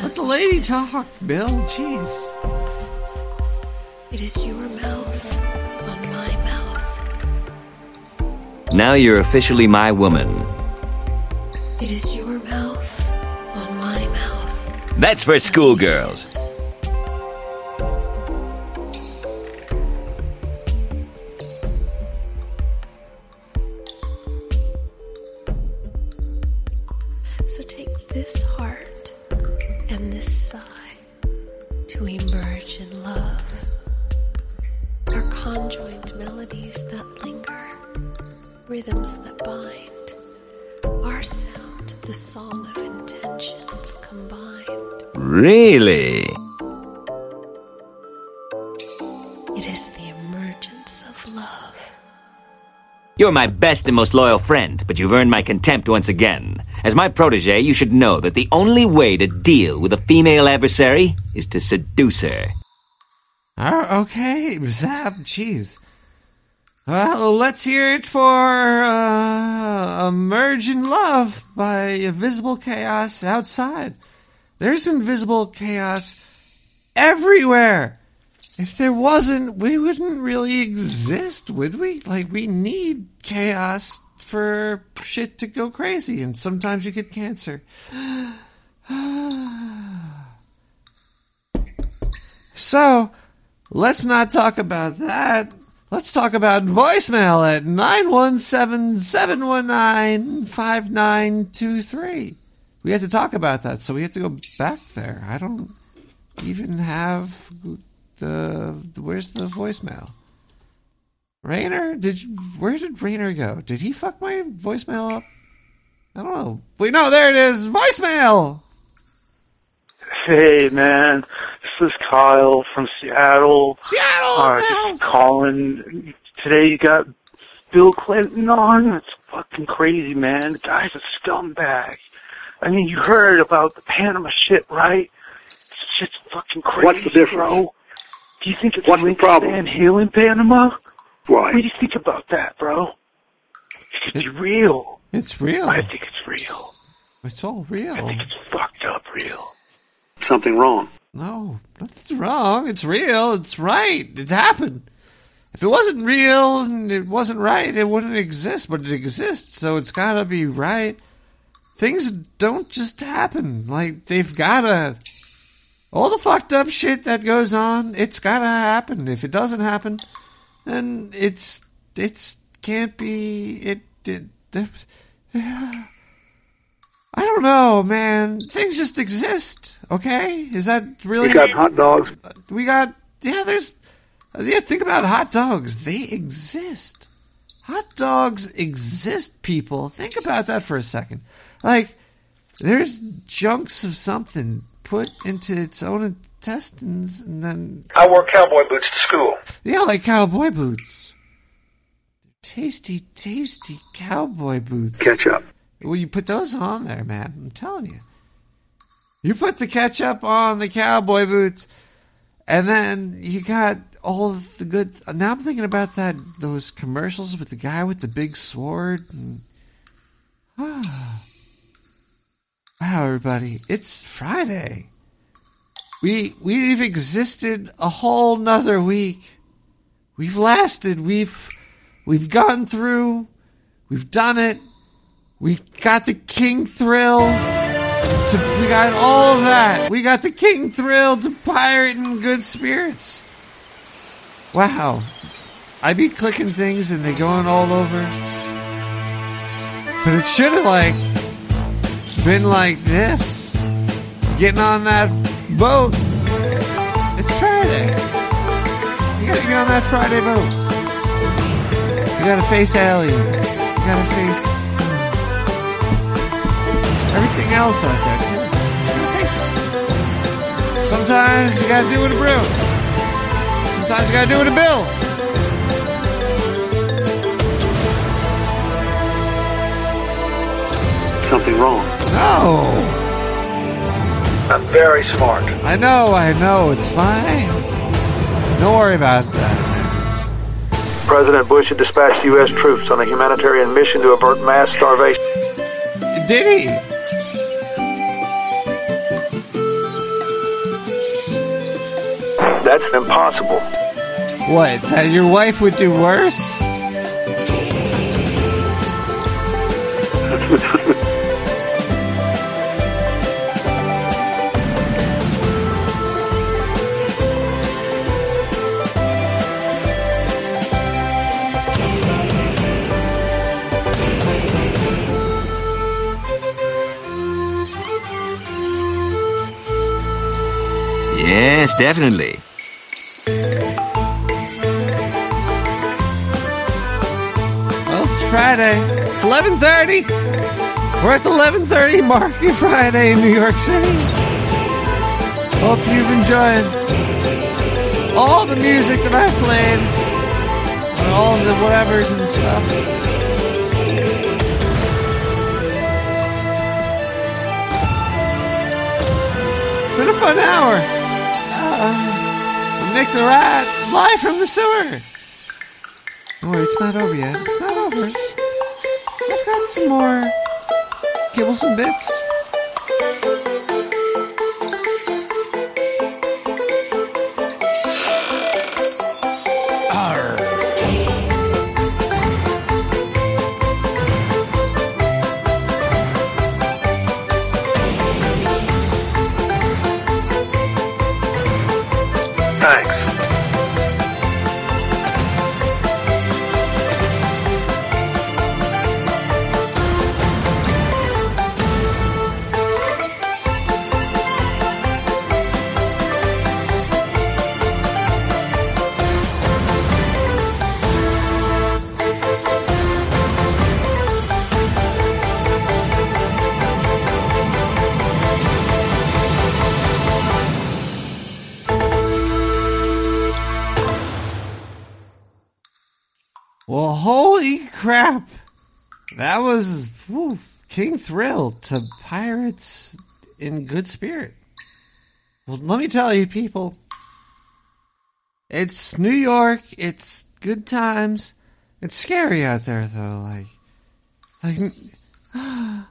Let the lady talk, Bill. Jeez. It is your mouth on my mouth. Now you're officially my woman. It is your mouth on my mouth. That's for schoolgirls. You're my best and most loyal friend, but you've earned my contempt once again. As my protege, you should know that the only way to deal with a female adversary is to seduce her. Oh, okay, Zapp. Jeez. Well, let's hear it for uh, "Emerge in Love" by Invisible Chaos outside. There's invisible chaos everywhere. If there wasn't, we wouldn't really exist, would we? Like, we need chaos for shit to go crazy, and sometimes you get cancer. so, let's not talk about that. Let's talk about voicemail at 917 719 5923. We had to talk about that, so we have to go back there. I don't even have the, the where's the voicemail? Rainer, did you, where did Rainer go? Did he fuck my voicemail up? I don't know. Wait, no, there it is. Voicemail. Hey man, this is Kyle from Seattle. Seattle, uh, just calling. Today you got Bill Clinton on. It's fucking crazy, man. The guy's a scumbag. I mean, you heard about the Panama shit, right? This shit's fucking crazy, What's the difference? bro. Do you think it's What's the problem? Van Hill in Panama? Why? What do you think about that, bro? It real. It's real. I think it's real. It's all real. I think it's fucked up real. Something wrong. No, nothing's wrong. It's real. It's right. It happened. If it wasn't real and it wasn't right, it wouldn't exist, but it exists, so it's gotta be right. Things don't just happen. Like, they've gotta. All the fucked up shit that goes on, it's gotta happen. If it doesn't happen, then it's. It's. can't be. It. it I don't know, man. Things just exist, okay? Is that really. You got hot dogs. We got. Yeah, there's. Yeah, think about hot dogs. They exist. Hot dogs exist, people. Think about that for a second. Like, there's chunks of something put into its own intestines and then. I wore cowboy boots to school. Yeah, like cowboy boots. Tasty, tasty cowboy boots. Ketchup. Well, you put those on there, man. I'm telling you. You put the ketchup on the cowboy boots, and then you got all the good. Now I'm thinking about that those commercials with the guy with the big sword. And, ah. Wow, everybody! It's Friday. We we've existed a whole nother week. We've lasted. We've we've gone through. We've done it. We got the king thrill. To, we got all of that. We got the king thrill to pirate in good spirits. Wow. I be clicking things and they going all over. But it should have like been like this. Getting on that boat. It's Friday. You gotta get on that Friday boat. You gotta face aliens. You gotta face hmm, everything else out there too. Just gotta face it. Sometimes you gotta do it a brew. Sometimes you gotta do it a bill. Something wrong. No. I'm very smart. I know, I know, it's fine. Don't worry about that. President Bush had dispatched U.S. troops on a humanitarian mission to avert mass starvation. Did he? That's impossible. What? That your wife would do worse? Definitely. Well, it's Friday. It's 11:30. We're at the 11:30 market Friday in New York City. Hope you've enjoyed all the music that I've played, and all the whatevers and stuffs. Been a fun hour. Nick the Rat, live from the sewer. Wait, it's not over yet. It's not over. I've got some more kibbles and bits. Thrill to Pirates in Good Spirit. Well, let me tell you, people. It's New York. It's good times. It's scary out there, though. Like, like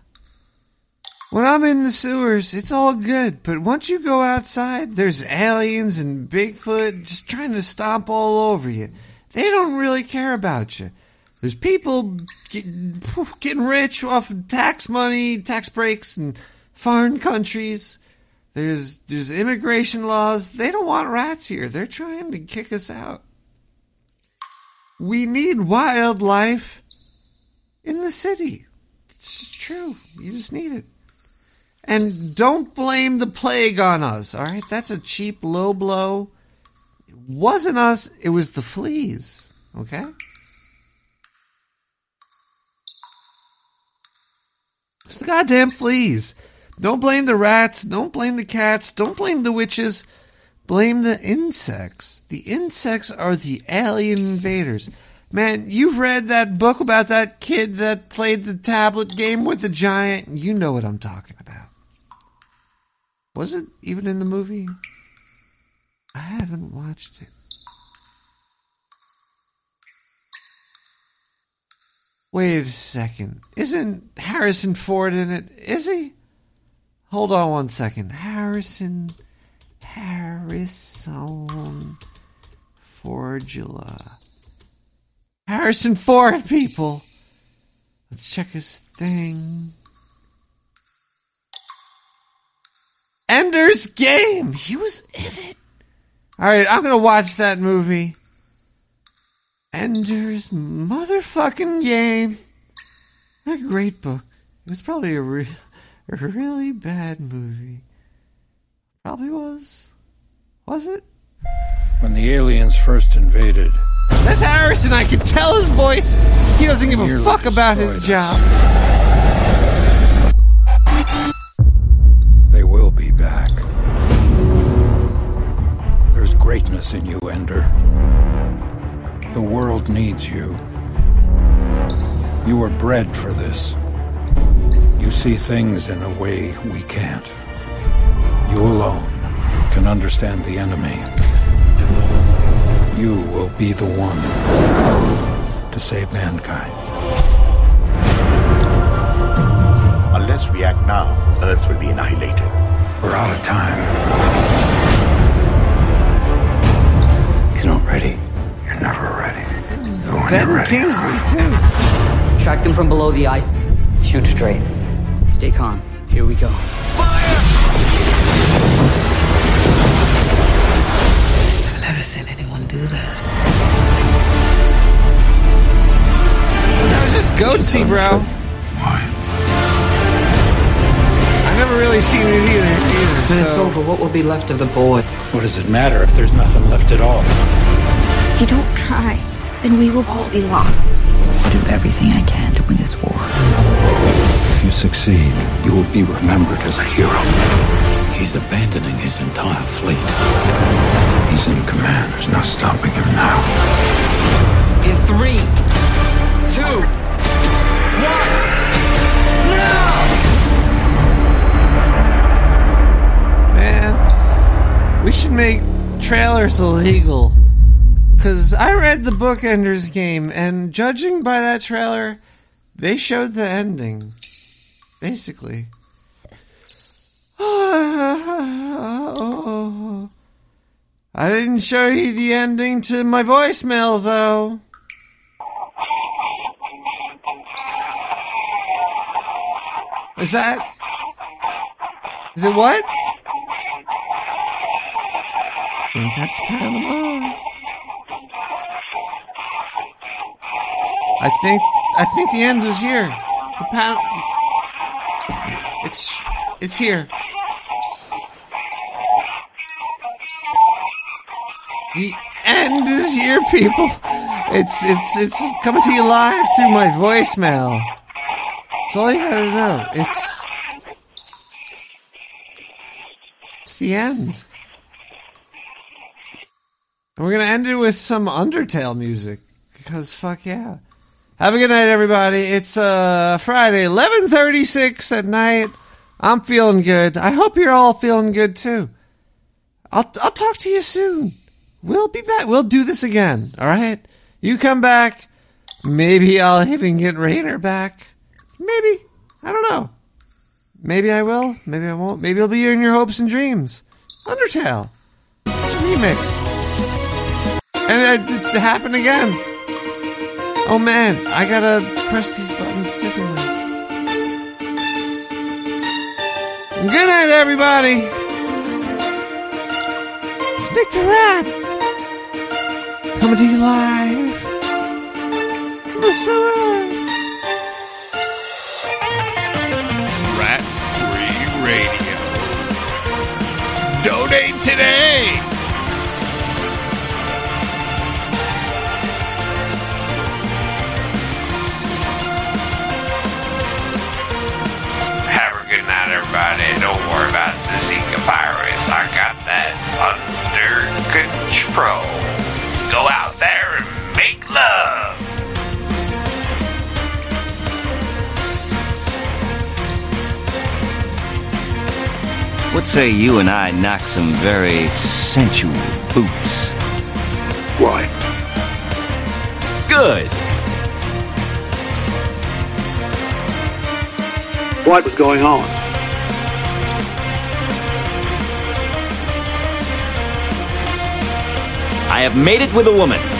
when I'm in the sewers, it's all good. But once you go outside, there's aliens and Bigfoot just trying to stomp all over you. They don't really care about you. There's people getting, getting rich off of tax money, tax breaks, and foreign countries. There's there's immigration laws. They don't want rats here. They're trying to kick us out. We need wildlife in the city. It's true. You just need it. And don't blame the plague on us, all right? That's a cheap low blow. It wasn't us, it was the fleas, okay? It's the goddamn fleas. Don't blame the rats. Don't blame the cats. Don't blame the witches. Blame the insects. The insects are the alien invaders. Man, you've read that book about that kid that played the tablet game with the giant. You know what I'm talking about. Was it even in the movie? I haven't watched it. Wait a second. Isn't Harrison Ford in it? Is he? Hold on one second. Harrison. Harrison Fordula. Harrison Ford, people. Let's check his thing. Ender's Game. He was in it. All right, I'm gonna watch that movie. Ender's motherfucking game. What a great book. It was probably a, re- a really bad movie. Probably was. Was it? When the aliens first invaded, That's Harrison. I can tell his voice. He doesn't give a fuck about his job. they will be back. There's greatness in you, Ender. The world needs you. You were bred for this. You see things in a way we can't. You alone can understand the enemy. You will be the one to save mankind. Unless we act now, Earth will be annihilated. We're out of time. Never ready. Ben Kingsley too. Track them from below the ice. Shoot straight. Stay calm. Here we go. Fire! I've never seen anyone do that. That was just goatsy, bro. Why? I've never really seen it either. either When it's over, what will be left of the boy? What does it matter if there's nothing left at all? If you don't try, then we will all be lost. I'll do everything I can to win this war. If you succeed, you will be remembered as a hero. He's abandoning his entire fleet. He's in command. There's no stopping him now. In three, two, one, now! Man, we should make trailers illegal. Because I read the book Ender's Game, and judging by that trailer, they showed the ending. Basically. I didn't show you the ending to my voicemail, though. Is that. Is it what? I think that's Panama. I think I think the end is here. The pan. It's it's here. The end is here, people. It's it's it's coming to you live through my voicemail. It's all you gotta know. It's it's the end. And we're gonna end it with some Undertale music because fuck yeah. Have a good night, everybody. It's uh Friday, eleven thirty six at night. I'm feeling good. I hope you're all feeling good too. I'll I'll talk to you soon. We'll be back. We'll do this again. All right. You come back. Maybe I'll even get Rainer back. Maybe. I don't know. Maybe I will. Maybe I won't. Maybe I'll be in your hopes and dreams. Undertale. It's a remix. And it, it happened again. Oh man, I gotta press these buttons differently. Good night, everybody. Nick the rat. Coming to you live. The summer. Rat Free Radio. Donate today. Say you and I knock some very sensual boots? Why? Good. What was going on? I have made it with a woman.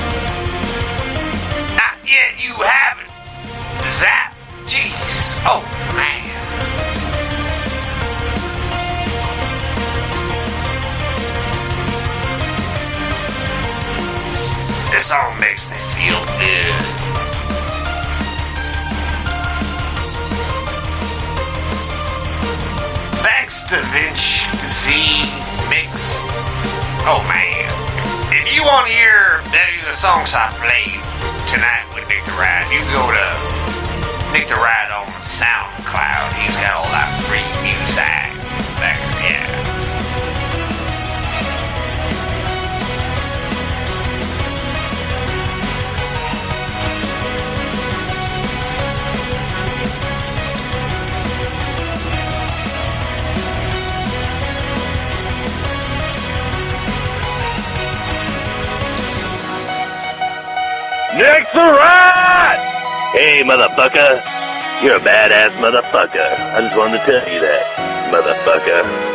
You're a badass motherfucker. I just wanted to tell you that, motherfucker.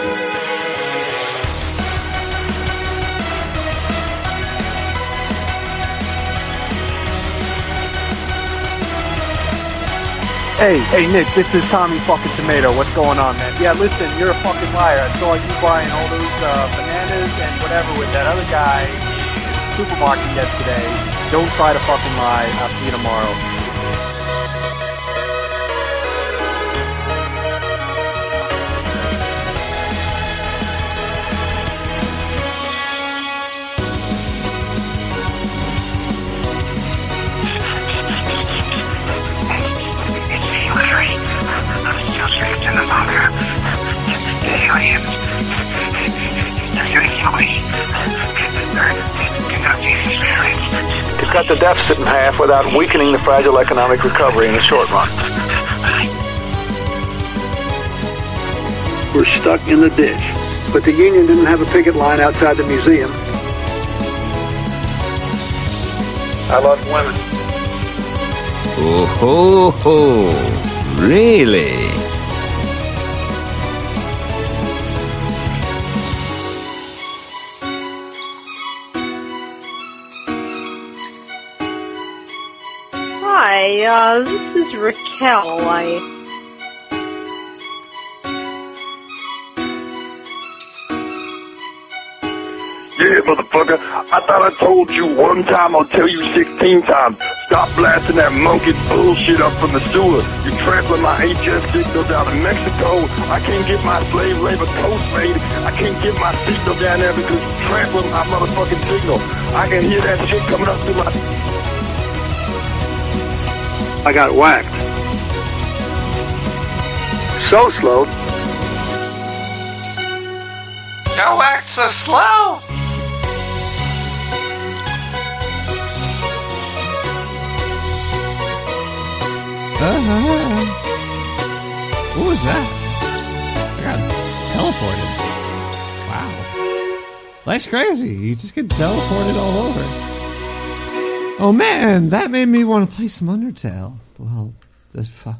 Hey, hey, Nick, this is Tommy fucking Tomato. What's going on, man? Yeah, listen, you're a fucking liar. I saw you buying all those uh, bananas and whatever with that other guy in the supermarket yesterday. Don't try to fucking lie. I'll see you tomorrow. the deficit in half without weakening the fragile economic recovery in the short run. We're stuck in the ditch, but the union didn't have a picket line outside the museum. I love women. Oh ho ho! Really? Hi, uh, this is Raquel. I Yeah, motherfucker. I thought I told you one time, I'll tell you 16 times. Stop blasting that monkey bullshit up from the sewer. You're trampling my HS signal down in Mexico. I can't get my slave labor coast made. I can't get my signal down there because you're trampling my motherfucking signal. I can hear that shit coming up through my... I got whacked. So slow. Go act so slow. Uh-huh. What was that? I got teleported. Wow. Life's crazy. You just get teleported all over. Oh man, that made me want to play some Undertale. Well, fu-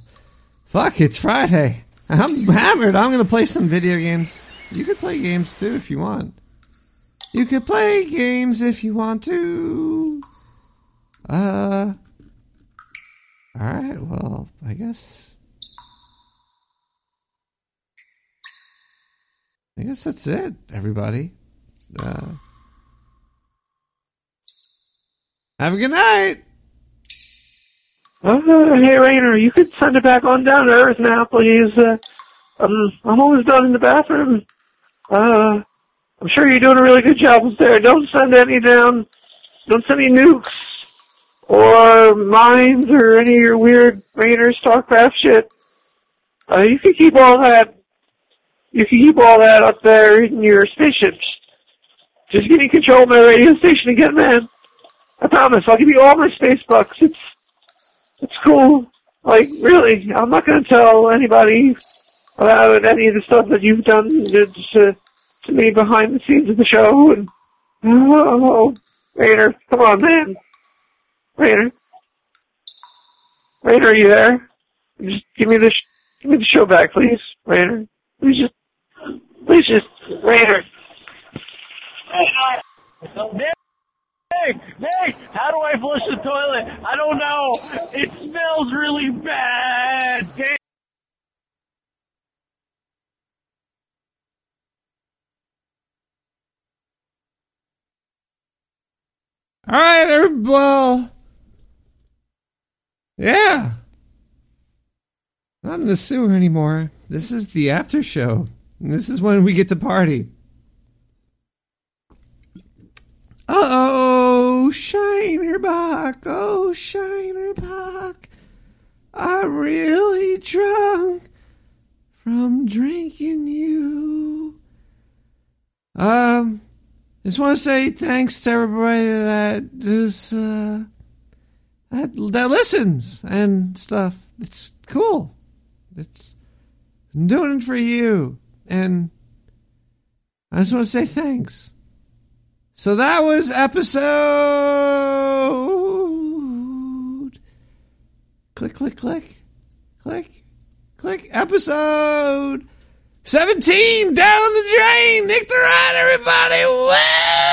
fuck, it's Friday. I'm hammered. I'm gonna play some video games. You could play games too if you want. You could play games if you want to. Uh. Alright, well, I guess. I guess that's it, everybody. Uh, have a good night! Uh, hey, Rainer, you could send it back on down to Earth now, please. Uh, um, I'm almost done in the bathroom. Uh, I'm sure you're doing a really good job up there. Don't send any down. Don't send any nukes or mines or any of your weird Rainer StarCraft shit. Uh, you can keep all that. You can keep all that up there in your spaceships. Just give me control of my radio station again, man. I promise. I'll give you all my space bucks. It's it's cool. Like really, I'm not gonna tell anybody about any of the stuff that you've done to, to, me behind the scenes of the show. And oh, Rainer, come on, man. Rainer, Rainer, are you there? Just give me the sh- give me the show back, please, Rainer. Please just, please just, Rainer. Nick, Nick, how do I flush the toilet? I don't know. It smells really bad. Damn. Alright, everybody. Well, yeah. Not in the sewer anymore. This is the after show. This is when we get to party. Uh oh, Shiner Bock. Oh, Shiner Bock. I'm really drunk from drinking you. Um, just want to say thanks to everybody that is, uh, that, that listens and stuff. It's cool. It's I'm doing it for you. And I just want to say thanks. So that was episode. Click, click, click, click, click. Episode 17 down the drain. Nick the Rat, everybody. Well.